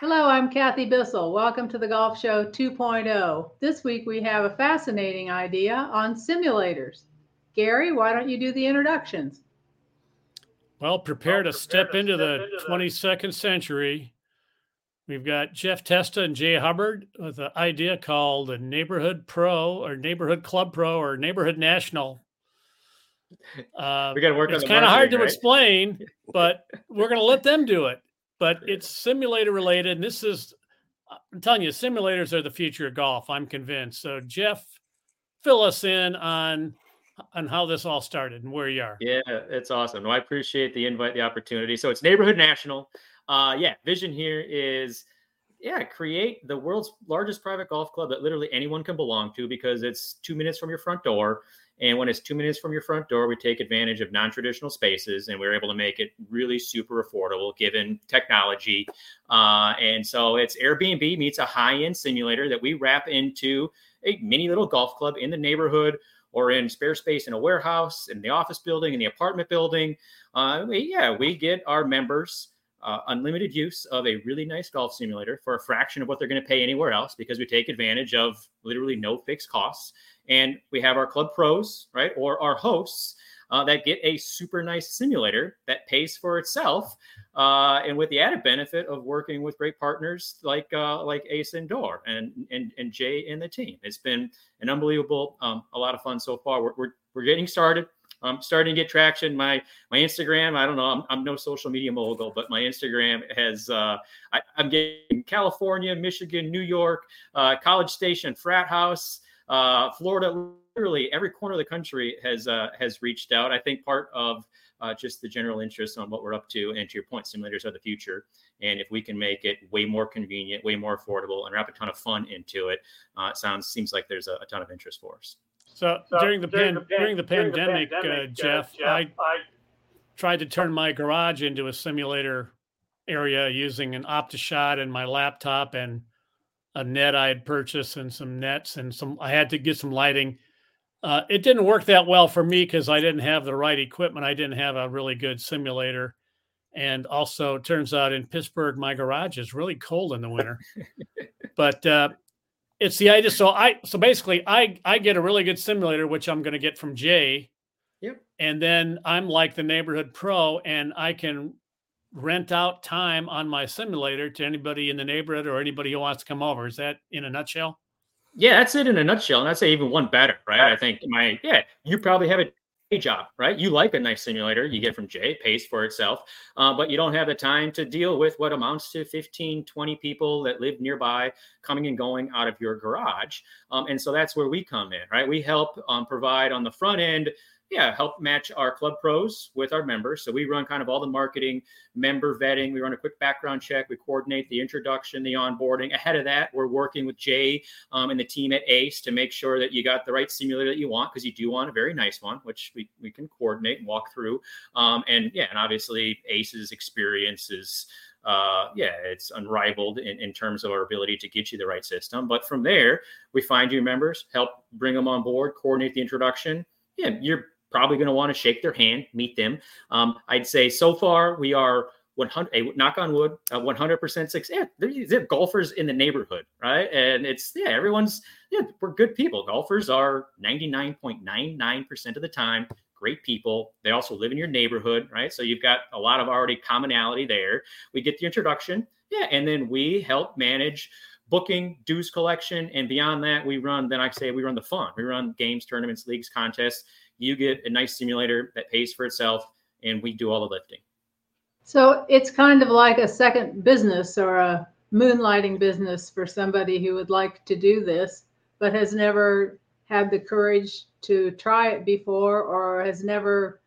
Hello, I'm Kathy Bissell. Welcome to the Golf Show 2.0. This week we have a fascinating idea on simulators. Gary, why don't you do the introductions? Well, prepare to step into the 22nd century. We've got Jeff Testa and Jay Hubbard with an idea called the Neighborhood Pro or Neighborhood Club Pro or Neighborhood National. Uh, we got to work. On it. It's kind of hard to right? explain, but we're going to let them do it. But it's simulator related, and this is I'm telling you, simulators are the future of golf. I'm convinced. So, Jeff, fill us in on on how this all started and where you are. Yeah, it's awesome. No, I appreciate the invite, the opportunity. So it's Neighborhood National. Uh, yeah, vision here is yeah, create the world's largest private golf club that literally anyone can belong to because it's two minutes from your front door. And when it's two minutes from your front door, we take advantage of non traditional spaces and we're able to make it really super affordable given technology. Uh, and so it's Airbnb meets a high end simulator that we wrap into a mini little golf club in the neighborhood or in spare space in a warehouse, in the office building, in the apartment building. Uh, yeah, we get our members. Uh, unlimited use of a really nice golf simulator for a fraction of what they're going to pay anywhere else because we take advantage of literally no fixed costs. And we have our club pros, right, or our hosts uh, that get a super nice simulator that pays for itself, uh, and with the added benefit of working with great partners like uh, like Ace Indoor and, and and Jay and the team. It's been an unbelievable, um, a lot of fun so far. We're, we're, we're getting started. I'm starting to get traction. My my Instagram, I don't know, I'm, I'm no social media mogul, but my Instagram has uh, I, am getting California, Michigan, New York, uh, College Station, frat house uh, Florida, literally every corner of the country has uh, has reached out. I think part of uh, just the general interest on what we're up to, and to your point, simulators are the future. And if we can make it way more convenient, way more affordable, and wrap a ton of fun into it, uh, it sounds seems like there's a, a, ton of interest for us. So, so during, the during, pan, the during the during pandemic, the pandemic uh, Jeff, Jeff, I, I tried to turn my garage into a simulator area using an OptiShot and my laptop and a net I had purchased and some nets and some. I had to get some lighting. Uh, it didn't work that well for me because I didn't have the right equipment. I didn't have a really good simulator, and also it turns out in Pittsburgh my garage is really cold in the winter. but uh, it's the idea. So I so basically I I get a really good simulator which I'm going to get from Jay. Yep. And then I'm like the neighborhood pro, and I can rent out time on my simulator to anybody in the neighborhood or anybody who wants to come over. Is that in a nutshell? Yeah, that's it in a nutshell. And I'd say even one better, right? I think my, yeah, you probably have a day job, right? You like a nice simulator you get from Jay, pays for itself, uh, but you don't have the time to deal with what amounts to 15, 20 people that live nearby coming and going out of your garage. Um, and so that's where we come in, right? We help um, provide on the front end yeah, help match our club pros with our members. So we run kind of all the marketing, member vetting. We run a quick background check. We coordinate the introduction, the onboarding. Ahead of that, we're working with Jay um, and the team at ACE to make sure that you got the right simulator that you want because you do want a very nice one, which we, we can coordinate and walk through. Um, and yeah, and obviously ACE's experience is uh, yeah, it's unrivaled in, in terms of our ability to get you the right system. But from there, we find you members, help bring them on board, coordinate the introduction. Yeah, you're probably going to want to shake their hand, meet them. Um, I'd say so far we are 100, a knock on wood, 100% success. Yeah, there's, there's golfers in the neighborhood, right? And it's, yeah, everyone's, yeah, we're good people. Golfers are 99.99% of the time great people. They also live in your neighborhood, right? So you've got a lot of already commonality there. We get the introduction. Yeah. And then we help manage booking, dues collection. And beyond that, we run, then I say we run the fun. We run games, tournaments, leagues, contests you get a nice simulator that pays for itself, and we do all the lifting. So it's kind of like a second business or a moonlighting business for somebody who would like to do this, but has never had the courage to try it before or has never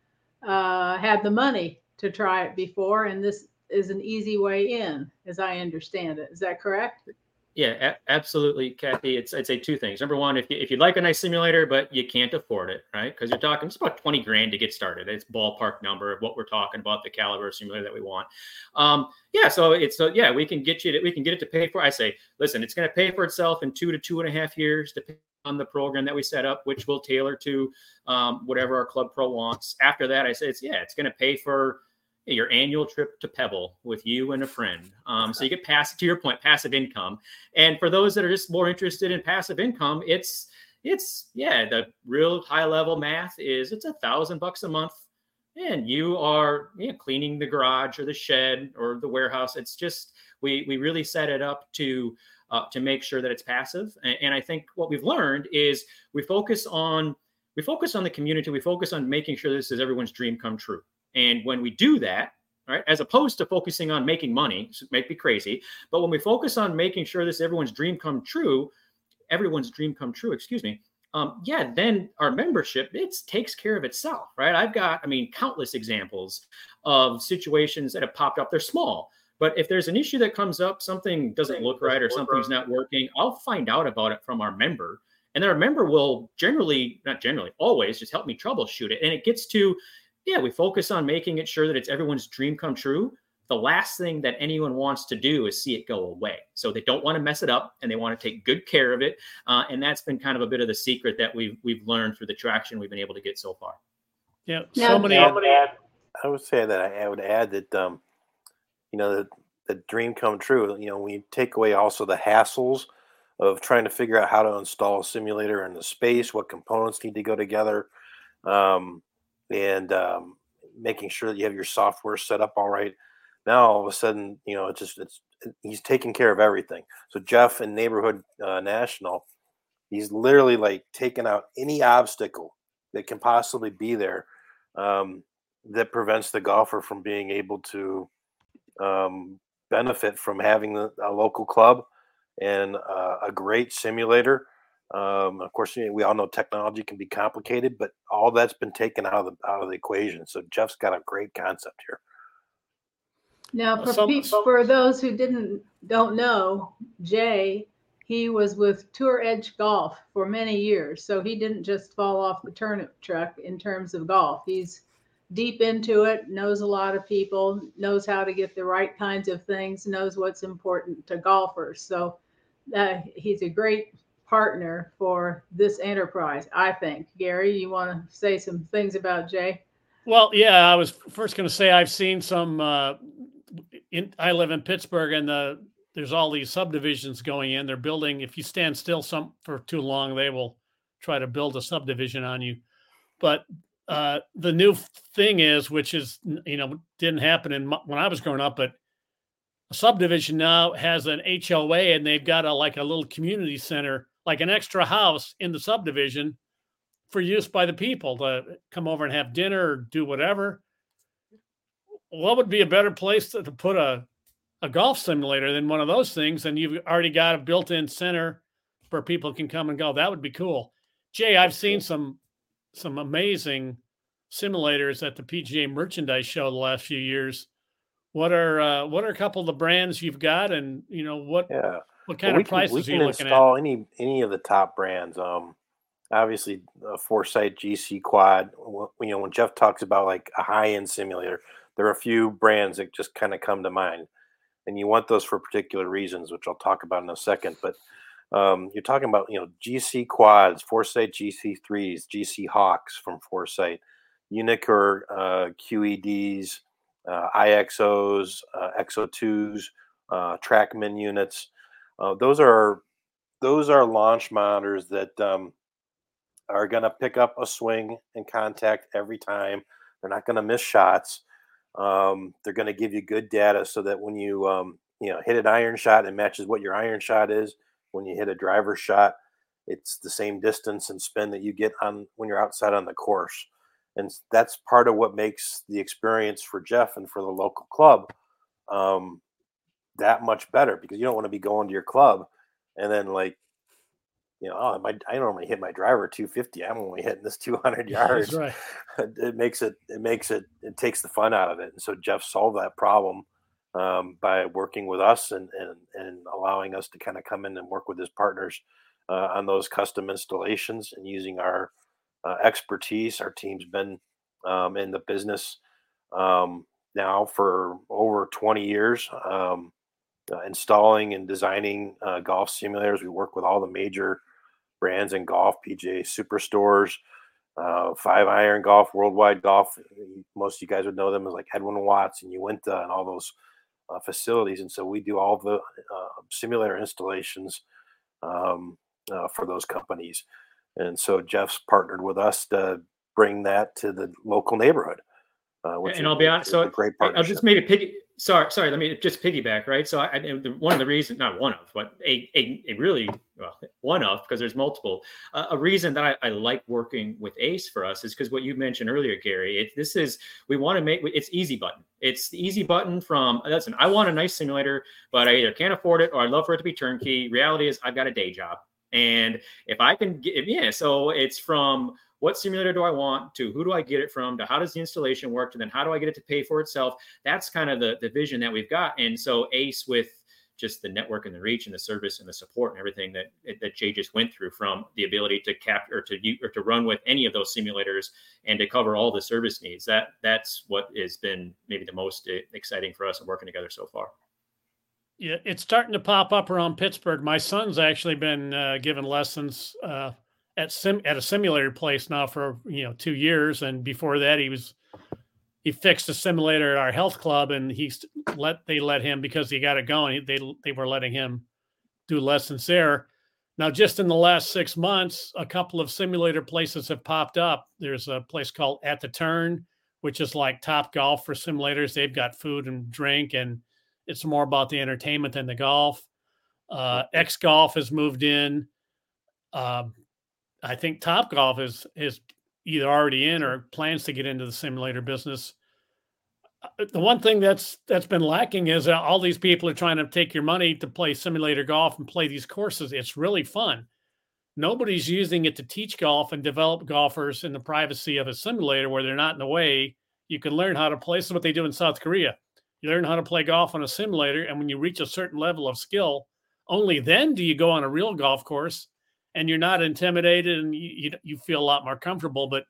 uh, had the money to try it before. And this is an easy way in, as I understand it. Is that correct? Yeah, a- absolutely, Kathy. It's I'd say two things. Number one, if you if you'd like a nice simulator but you can't afford it, right? Because you're talking it's about twenty grand to get started. It's ballpark number of what we're talking about, the caliber simulator that we want. Um, yeah, so it's so yeah, we can get you to, we can get it to pay for. I say, listen, it's going to pay for itself in two to two and a half years, depending on the program that we set up, which will tailor to um, whatever our club pro wants. After that, I say it's yeah, it's going to pay for your annual trip to Pebble with you and a friend. Um, so you get passive to your point, passive income. And for those that are just more interested in passive income, it's it's yeah, the real high level math is it's a thousand bucks a month, and you are you know, cleaning the garage or the shed or the warehouse. It's just we we really set it up to uh, to make sure that it's passive. And, and I think what we've learned is we focus on we focus on the community. We focus on making sure this is everyone's dream come true. And when we do that, right, as opposed to focusing on making money, it might be crazy, but when we focus on making sure this everyone's dream come true, everyone's dream come true, excuse me, um, yeah, then our membership it takes care of itself, right? I've got, I mean, countless examples of situations that have popped up. They're small, but if there's an issue that comes up, something doesn't look right or something's not working, I'll find out about it from our member, and then our member will generally, not generally, always just help me troubleshoot it. And it gets to, yeah, we focus on making it sure that it's everyone's dream come true the last thing that anyone wants to do is see it go away. So they don't want to mess it up and they want to take good care of it. Uh, and that's been kind of a bit of the secret that we've we've learned through the traction we've been able to get so far. Yeah, so many. I would say that I, would add that um, you know the the dream come true. You know, when you take away also the hassles of trying to figure out how to install a simulator in the space, what components need to go together, um, and um, making sure that you have your software set up all right now all of a sudden, you know, it's just it's he's taking care of everything. So Jeff in Neighborhood uh, National, he's literally like taking out any obstacle that can possibly be there um, that prevents the golfer from being able to um, benefit from having a local club and uh, a great simulator. Um, of course, we all know technology can be complicated, but all that's been taken out of the out of the equation. So Jeff's got a great concept here. Now, for, some, some, for those who didn't don't know, Jay, he was with Tour Edge Golf for many years, so he didn't just fall off the turnip truck in terms of golf. He's deep into it, knows a lot of people, knows how to get the right kinds of things, knows what's important to golfers. So uh, he's a great partner for this enterprise, I think. Gary, you want to say some things about Jay? Well, yeah, I was first going to say I've seen some uh, in, I live in Pittsburgh, and the there's all these subdivisions going in. They're building. If you stand still some for too long, they will try to build a subdivision on you. But uh, the new thing is, which is you know didn't happen in when I was growing up, but subdivision now has an HOA, and they've got a like a little community center, like an extra house in the subdivision for use by the people to come over and have dinner or do whatever what would be a better place to, to put a a golf simulator than one of those things? And you've already got a built-in center where people can come and go. That would be cool. Jay, I've seen some some amazing simulators at the PGA Merchandise Show the last few years. What are uh, what are a couple of the brands you've got, and you know what yeah. what kind well, of prices can, we can are you looking install at? Any any of the top brands. Um, obviously, uh, Foresight GC Quad. You know, when Jeff talks about like a high end simulator, there are a few brands that just kind of come to mind, and you want those for particular reasons, which I'll talk about in a second. But um, you're talking about you know GC quads, Foresight GC threes, GC Hawks from Foresight, Uneekor uh, QEDs, IXOs, uh, XO2s, uh, TrackMan units. Uh, those are those are launch monitors that um, are going to pick up a swing and contact every time. They're not going to miss shots. Um, they're going to give you good data so that when you um, you know hit an iron shot, it matches what your iron shot is. When you hit a driver shot, it's the same distance and spin that you get on when you're outside on the course. And that's part of what makes the experience for Jeff and for the local club um, that much better because you don't want to be going to your club and then like you know, oh, my, I normally hit my driver 250. I'm only hitting this 200 yards. right. It makes it, it makes it, it takes the fun out of it. And so Jeff solved that problem um, by working with us and, and, and allowing us to kind of come in and work with his partners uh, on those custom installations and using our uh, expertise. Our team's been um, in the business um, now for over 20 years. Um, uh, installing and designing uh, golf simulators. We work with all the major brands in golf, PGA Superstores, uh, Five Iron Golf, Worldwide Golf. Most of you guys would know them as like Edwin Watts and Uinta and all those uh, facilities. And so we do all the uh, simulator installations um, for those companies. And so Jeff's partnered with us to bring that to the local neighborhood. Uh, and I'll be honest, so great partnership. I'll just maybe piggy. Sorry, sorry. Let me just piggyback, right? So, I, I one of the reasons, not one of, but a a, a really well, one of, because there's multiple. Uh, a reason that I, I, like working with Ace for us is because what you mentioned earlier, Gary. It, this is we want to make it's easy button. It's the easy button from listen. I want a nice simulator, but I either can't afford it or I'd love for it to be turnkey. Reality is, I've got a day job, and if I can get, yeah, so it's from what simulator do I want to who do I get it from to how does the installation work to then how do I get it to pay for itself? That's kind of the, the vision that we've got. And so ACE with just the network and the reach and the service and the support and everything that that Jay just went through from the ability to cap or to or to run with any of those simulators and to cover all the service needs. That that's what has been maybe the most eh, exciting for us in working together so far. Yeah, it's starting to pop up around Pittsburgh. My son's actually been uh, given lessons uh, at sim at a simulator place now for you know two years, and before that he was he fixed a simulator at our health club, and he let they let him because he got it going. They they were letting him do lessons there. Now, just in the last six months, a couple of simulator places have popped up. There's a place called At the Turn, which is like Top Golf for simulators. They've got food and drink, and it's more about the entertainment than the golf. Uh, X Golf has moved in. Um, I think Top Golf is is either already in or plans to get into the simulator business. Uh, the one thing that's that's been lacking is all these people are trying to take your money to play simulator golf and play these courses. It's really fun. Nobody's using it to teach golf and develop golfers in the privacy of a simulator where they're not in the way. You can learn how to play. This is what they do in South Korea. You learn how to play golf on a simulator, and when you reach a certain level of skill, only then do you go on a real golf course and you're not intimidated and you, you feel a lot more comfortable. But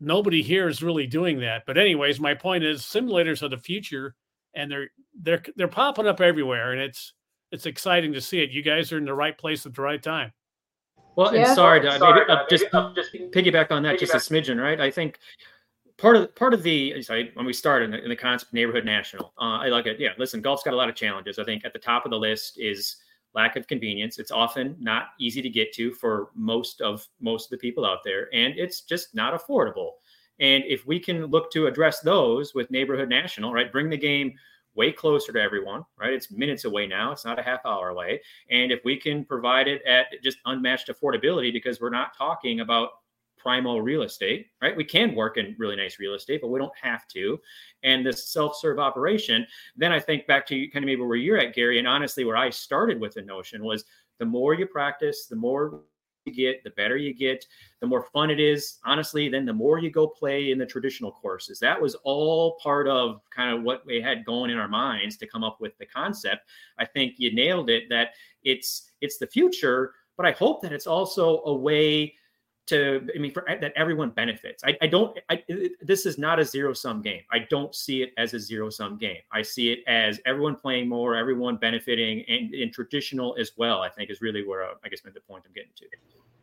nobody here is really doing that. But anyways, my point is simulators are the future and they're they're they're popping up everywhere and it's it's exciting to see it. You guys are in the right place at the right time. Well, yeah. and sorry, sorry maybe, uh, just, uh, just piggyback on that piggyback. just a smidgen, right? I think part of part of the sorry, when we started in the, in the concept neighborhood national, uh, I like it. Yeah, listen, golf's got a lot of challenges. I think at the top of the list is lack of convenience. It's often not easy to get to for most of most of the people out there, and it's just not affordable. And if we can look to address those with Neighborhood National, right, bring the game way closer to everyone, right? It's minutes away now. It's not a half hour away. And if we can provide it at just unmatched affordability, because we're not talking about primal real estate, right? We can work in really nice real estate, but we don't have to. And this self-serve operation, then I think back to kind of maybe where you're at, Gary, and honestly, where I started with the notion was the more you practice, the more you get, the better you get, the more fun it is. Honestly, then the more you go play in the traditional courses. That was all part of kind of what we had going in our minds to come up with the concept. I think you nailed it that it's it's the future, but I hope that it's also a way to i mean for that everyone benefits. I, I don't I, this is not a zero sum game. I don't see it as a zero sum game. I see it as everyone playing more everyone benefiting and in traditional as well i think is really where uh, i guess the point i'm getting to.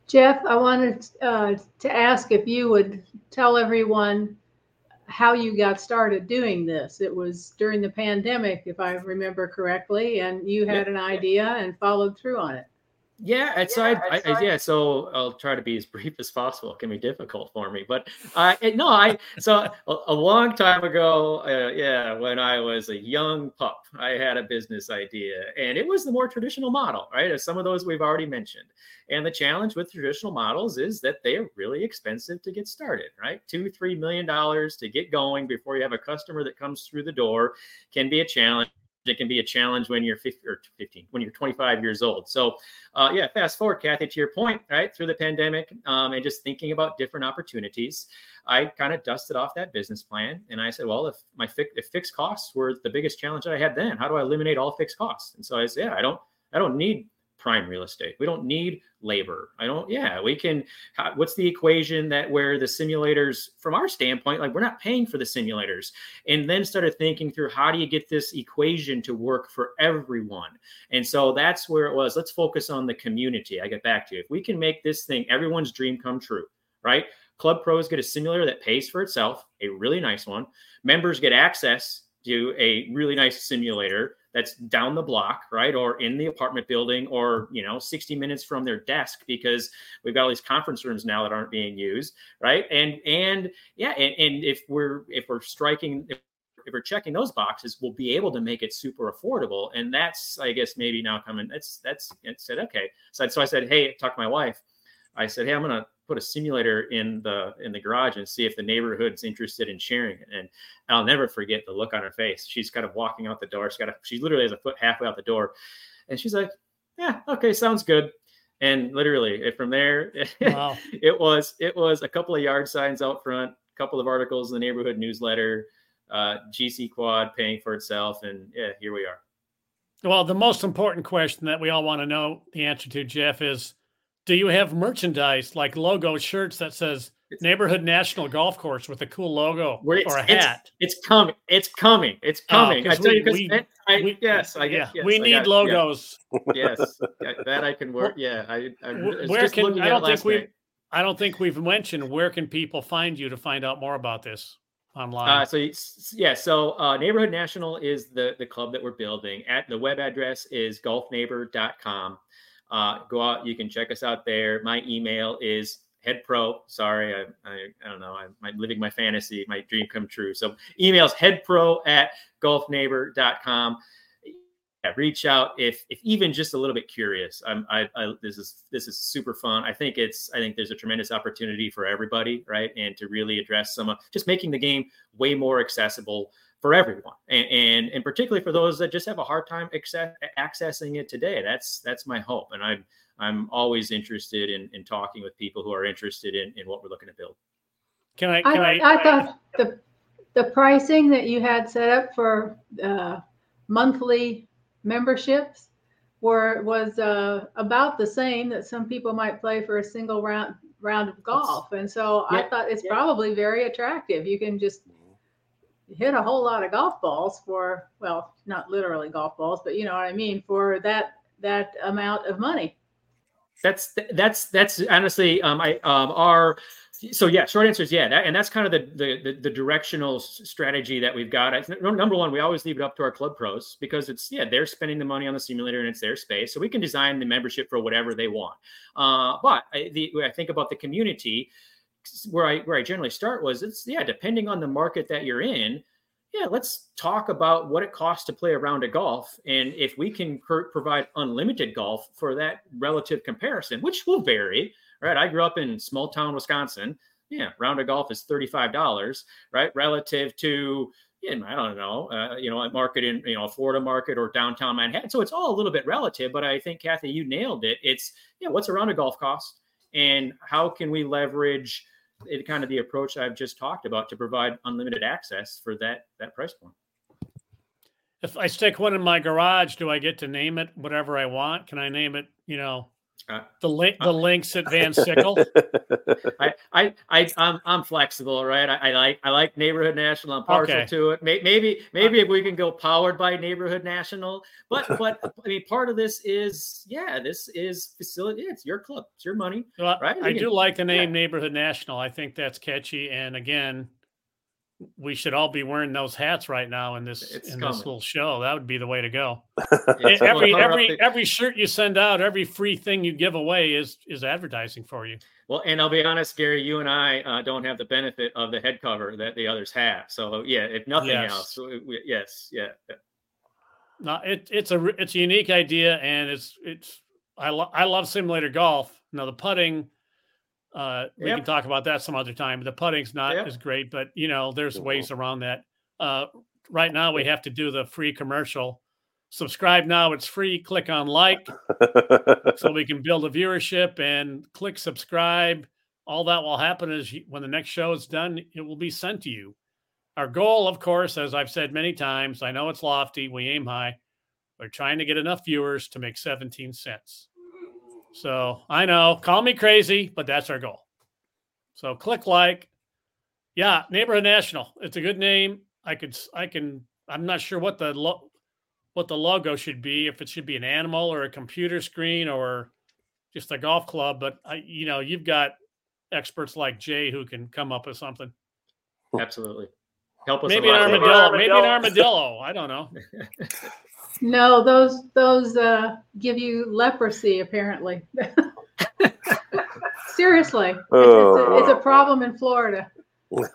Jeff i wanted uh, to ask if you would tell everyone how you got started doing this. It was during the pandemic if i remember correctly and you had an idea and followed through on it yeah, so yeah, I, I, I, yeah, so I'll try to be as brief as possible. It can be difficult for me, but uh, no, I so a, a long time ago, uh, yeah, when I was a young pup, I had a business idea, and it was the more traditional model, right? As some of those we've already mentioned. And the challenge with traditional models is that they are really expensive to get started, right? Two, three million dollars to get going before you have a customer that comes through the door can be a challenge it can be a challenge when you're 50 or 15 when you're 25 years old. So uh, yeah fast forward kathy to your point right through the pandemic um, and just thinking about different opportunities i kind of dusted off that business plan and i said well if my fi- if fixed costs were the biggest challenge that i had then how do i eliminate all fixed costs? And so i said yeah i don't i don't need prime real estate. We don't need labor. I don't, yeah, we can. What's the equation that where the simulators, from our standpoint, like we're not paying for the simulators, and then started thinking through how do you get this equation to work for everyone? And so that's where it was. Let's focus on the community. I get back to you. If we can make this thing everyone's dream come true, right? Club pros get a simulator that pays for itself, a really nice one. Members get access to a really nice simulator that's down the block, right, or in the apartment building, or you know, 60 minutes from their desk because we've got all these conference rooms now that aren't being used, right? And and yeah, and, and if we're if we're striking if, if we're checking those boxes, we'll be able to make it super affordable. And that's, I guess, maybe now coming. That's that's it said okay. So, so I said, hey, talk to my wife. I said, hey, I'm gonna put a simulator in the in the garage and see if the neighborhood's interested in sharing it. And I'll never forget the look on her face. She's kind of walking out the door. She's got a, she literally has a foot halfway out the door, and she's like, "Yeah, okay, sounds good." And literally from there, wow. it was it was a couple of yard signs out front, a couple of articles in the neighborhood newsletter, uh, GC Quad paying for itself, and yeah, here we are. Well, the most important question that we all want to know the answer to, Jeff, is do you have merchandise like logo shirts that says neighborhood national golf course with a cool logo or a hat? It's, it's, coming. It's coming. It's oh, coming. Oh, I tell we, you, because I, we, yes, I yeah, yes, we need got, logos. Yeah. yes, that I can work. Yeah, I. I where can I don't think we. I don't think we've mentioned where can people find you to find out more about this online. Uh, so yeah, so uh, Neighborhood National is the the club that we're building. At the web address is golfneighbor.com. Uh, go out. You can check us out there. My email is head pro. Sorry, I, I, I don't know. I'm, living my fantasy, my dream come true. So emails head pro at golfneighbor.com. Yeah, reach out if if even just a little bit curious. I'm I, I this is this is super fun. I think it's I think there's a tremendous opportunity for everybody, right? And to really address some of just making the game way more accessible for everyone, and, and, and particularly for those that just have a hard time access, accessing it today. That's that's my hope, and I'm I'm always interested in, in talking with people who are interested in, in what we're looking to build. Can I? Can I, I, I thought the the pricing that you had set up for uh, monthly memberships were was uh, about the same that some people might play for a single round round of golf, and so yeah, I thought it's yeah. probably very attractive. You can just hit a whole lot of golf balls for well not literally golf balls but you know what i mean for that that amount of money. That's that's that's honestly um i um our so yeah short answer is yeah that, and that's kind of the, the, the the directional strategy that we've got. Number one we always leave it up to our club pros because it's yeah they're spending the money on the simulator and it's their space so we can design the membership for whatever they want. Uh, but I, the, I think about the community where I where I generally start was it's yeah, depending on the market that you're in, yeah, let's talk about what it costs to play a round of golf, and if we can pr- provide unlimited golf for that relative comparison, which will vary. Right, I grew up in small town Wisconsin. Yeah, round of golf is thirty five dollars, right, relative to I don't know, uh, you know, a market in, you know, a Florida market or downtown Manhattan. So it's all a little bit relative, but I think Kathy, you nailed it. It's, yeah, what's a round of golf cost and how can we leverage it kind of the approach I've just talked about to provide unlimited access for that that price point. If I stick one in my garage, do I get to name it whatever I want? Can I name it, you know, uh, the link, the uh, links at Van Sickle. I, I, I, I'm, I'm flexible, right? I, I like, I like Neighborhood National. I'm partial okay. to it. Maybe, maybe uh, we can go powered by Neighborhood National, but, but I mean, part of this is, yeah, this is facility. It's your club. It's your money, well, right? I do like the name yeah. Neighborhood National. I think that's catchy. And again, we should all be wearing those hats right now in this it's in coming. this little show. That would be the way to go. every every every shirt you send out, every free thing you give away is is advertising for you. Well, and I'll be honest, Gary, you and I uh, don't have the benefit of the head cover that the others have. So yeah, if nothing yes. else, we, yes, yeah. yeah. No, it, it's a it's a unique idea, and it's it's I lo- I love simulator golf. Now the putting uh, we yep. can talk about that some other time. The putting's not yep. as great, but you know, there's ways around that. Uh, right now, we have to do the free commercial. Subscribe now; it's free. Click on like, so we can build a viewership, and click subscribe. All that will happen is when the next show is done, it will be sent to you. Our goal, of course, as I've said many times, I know it's lofty. We aim high. We're trying to get enough viewers to make 17 cents. So I know, call me crazy, but that's our goal. So click like. Yeah, Neighborhood National. It's a good name. I could, I can. I'm not sure what the lo- what the logo should be. If it should be an animal or a computer screen or just a golf club. But I, you know, you've got experts like Jay who can come up with something. Absolutely. Help us. Maybe an armadillo. Maybe an armadillo. I don't know. no, those those uh, give you leprosy apparently. Seriously, oh. it's, a, it's, a, problem in Florida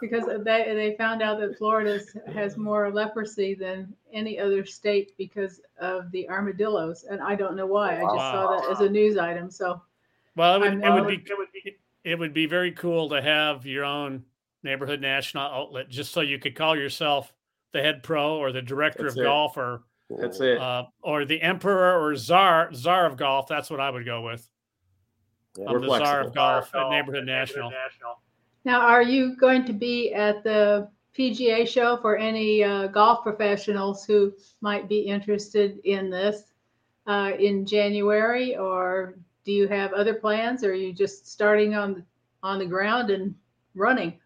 because they they found out that Florida has more leprosy than any other state because of the armadillos, and I don't know why. I just wow. saw that as a news item. So, well, it would, it would be it would be it would be very cool to have your own neighborhood national outlet, just so you could call yourself the head pro or the director That's of it. golf or that's it. Uh, or the emperor or czar czar of golf. That's what I would go with. Yeah, I'm the flexible. czar of golf at Neighborhood National. Now, are you going to be at the PGA show for any uh, golf professionals who might be interested in this uh, in January, or do you have other plans, or are you just starting on on the ground and running?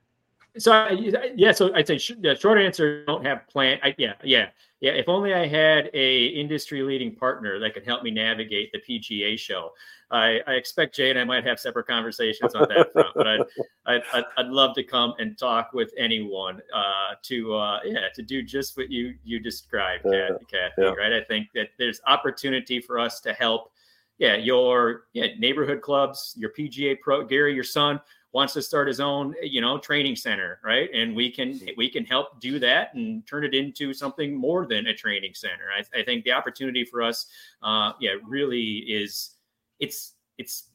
So yeah, so I'd say sh- the short answer: don't have plan. I, yeah, yeah, yeah. If only I had a industry leading partner that could help me navigate the PGA show. I, I expect Jay and I might have separate conversations on that front, but I'd, I'd, I'd, I'd, love to come and talk with anyone uh, to uh, yeah to do just what you you described, yeah, Kathy. Kathy yeah. Right? I think that there's opportunity for us to help. Yeah, your yeah, neighborhood clubs, your PGA pro, Gary, your son wants to start his own you know training center right and we can we can help do that and turn it into something more than a training center i, I think the opportunity for us uh, yeah really is it's it's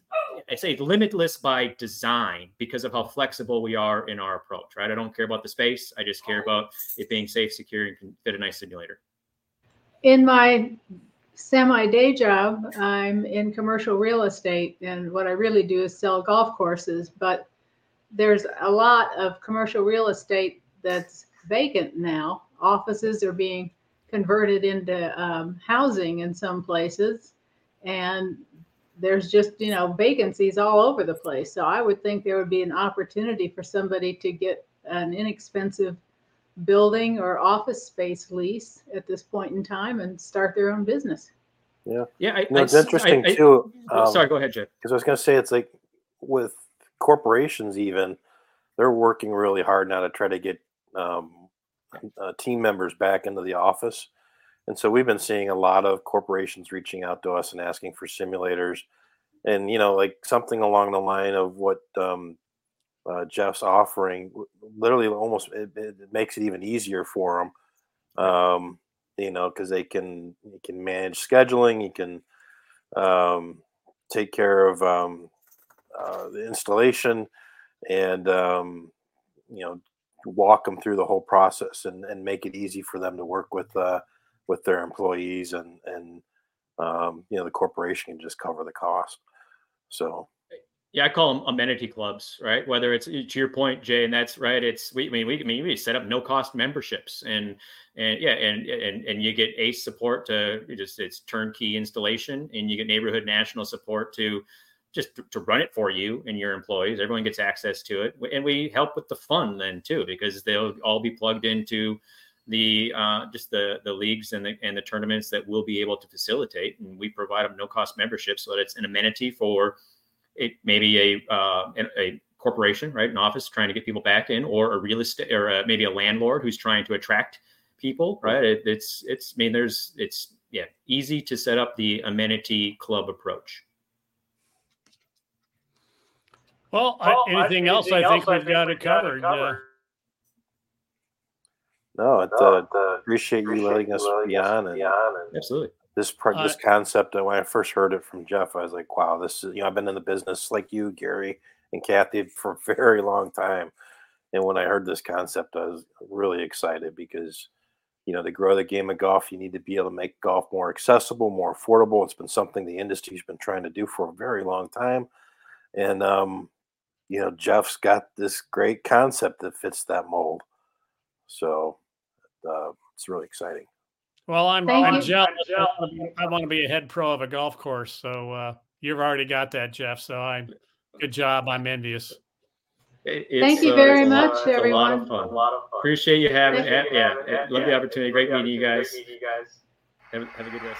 I say limitless by design because of how flexible we are in our approach, right? I don't care about the space. I just care about it being safe, secure, and can fit a nice simulator. In my semi day job, I'm in commercial real estate, and what I really do is sell golf courses. But there's a lot of commercial real estate that's vacant now. Offices are being converted into um, housing in some places, and there's just you know vacancies all over the place. So I would think there would be an opportunity for somebody to get an inexpensive building or office space lease at this point in time and start their own business. Yeah, yeah. I, you know, it's I, interesting I, too. Um, sorry, go ahead, Jeff. Because I was going to say it's like with corporations, even they're working really hard now to try to get um, uh, team members back into the office. And so we've been seeing a lot of corporations reaching out to us and asking for simulators, and you know, like something along the line of what um, uh, Jeff's offering. Literally, almost it, it, makes it even easier for them. Um, you know, because they can you can manage scheduling, you can um, take care of um, uh, the installation, and um, you know, walk them through the whole process and, and make it easy for them to work with uh, with their employees and and um, you know the corporation can just cover the cost. So yeah, I call them amenity clubs, right? Whether it's to your point, Jay, and that's right. It's we I mean we I mean we set up no cost memberships and and yeah and and and you get ACE support to just it's turnkey installation and you get neighborhood national support to just to, to run it for you and your employees. Everyone gets access to it, and we help with the fun then too because they'll all be plugged into the uh, just the the leagues and the and the tournaments that we'll be able to facilitate, and we provide them no cost membership, so that it's an amenity for it maybe a uh, a corporation, right, an office trying to get people back in, or a real estate, or a, maybe a landlord who's trying to attract people, right? It, it's it's I mean there's it's yeah easy to set up the amenity club approach. Well, well I, anything, else, I think we've got it covered. Uh, no, it, uh, uh, appreciate you letting us be on. And, absolutely. This part, uh, this concept, when I first heard it from Jeff, I was like, "Wow, this is." You know, I've been in the business like you, Gary, and Kathy for a very long time. And when I heard this concept, I was really excited because, you know, to grow the game of golf, you need to be able to make golf more accessible, more affordable. It's been something the industry's been trying to do for a very long time, and um, you know, Jeff's got this great concept that fits that mold. So uh, it's really exciting. Well, I'm, I'm jealous. I want to be a head pro of a golf course. So uh, you've already got that, Jeff. So I'm good job. I'm envious. It's, Thank you uh, very uh, much, lot, everyone. A lot of fun. A lot of fun. Appreciate you having. it. yeah, yeah, love the opportunity. Great meeting you guys. Have, have a good rest.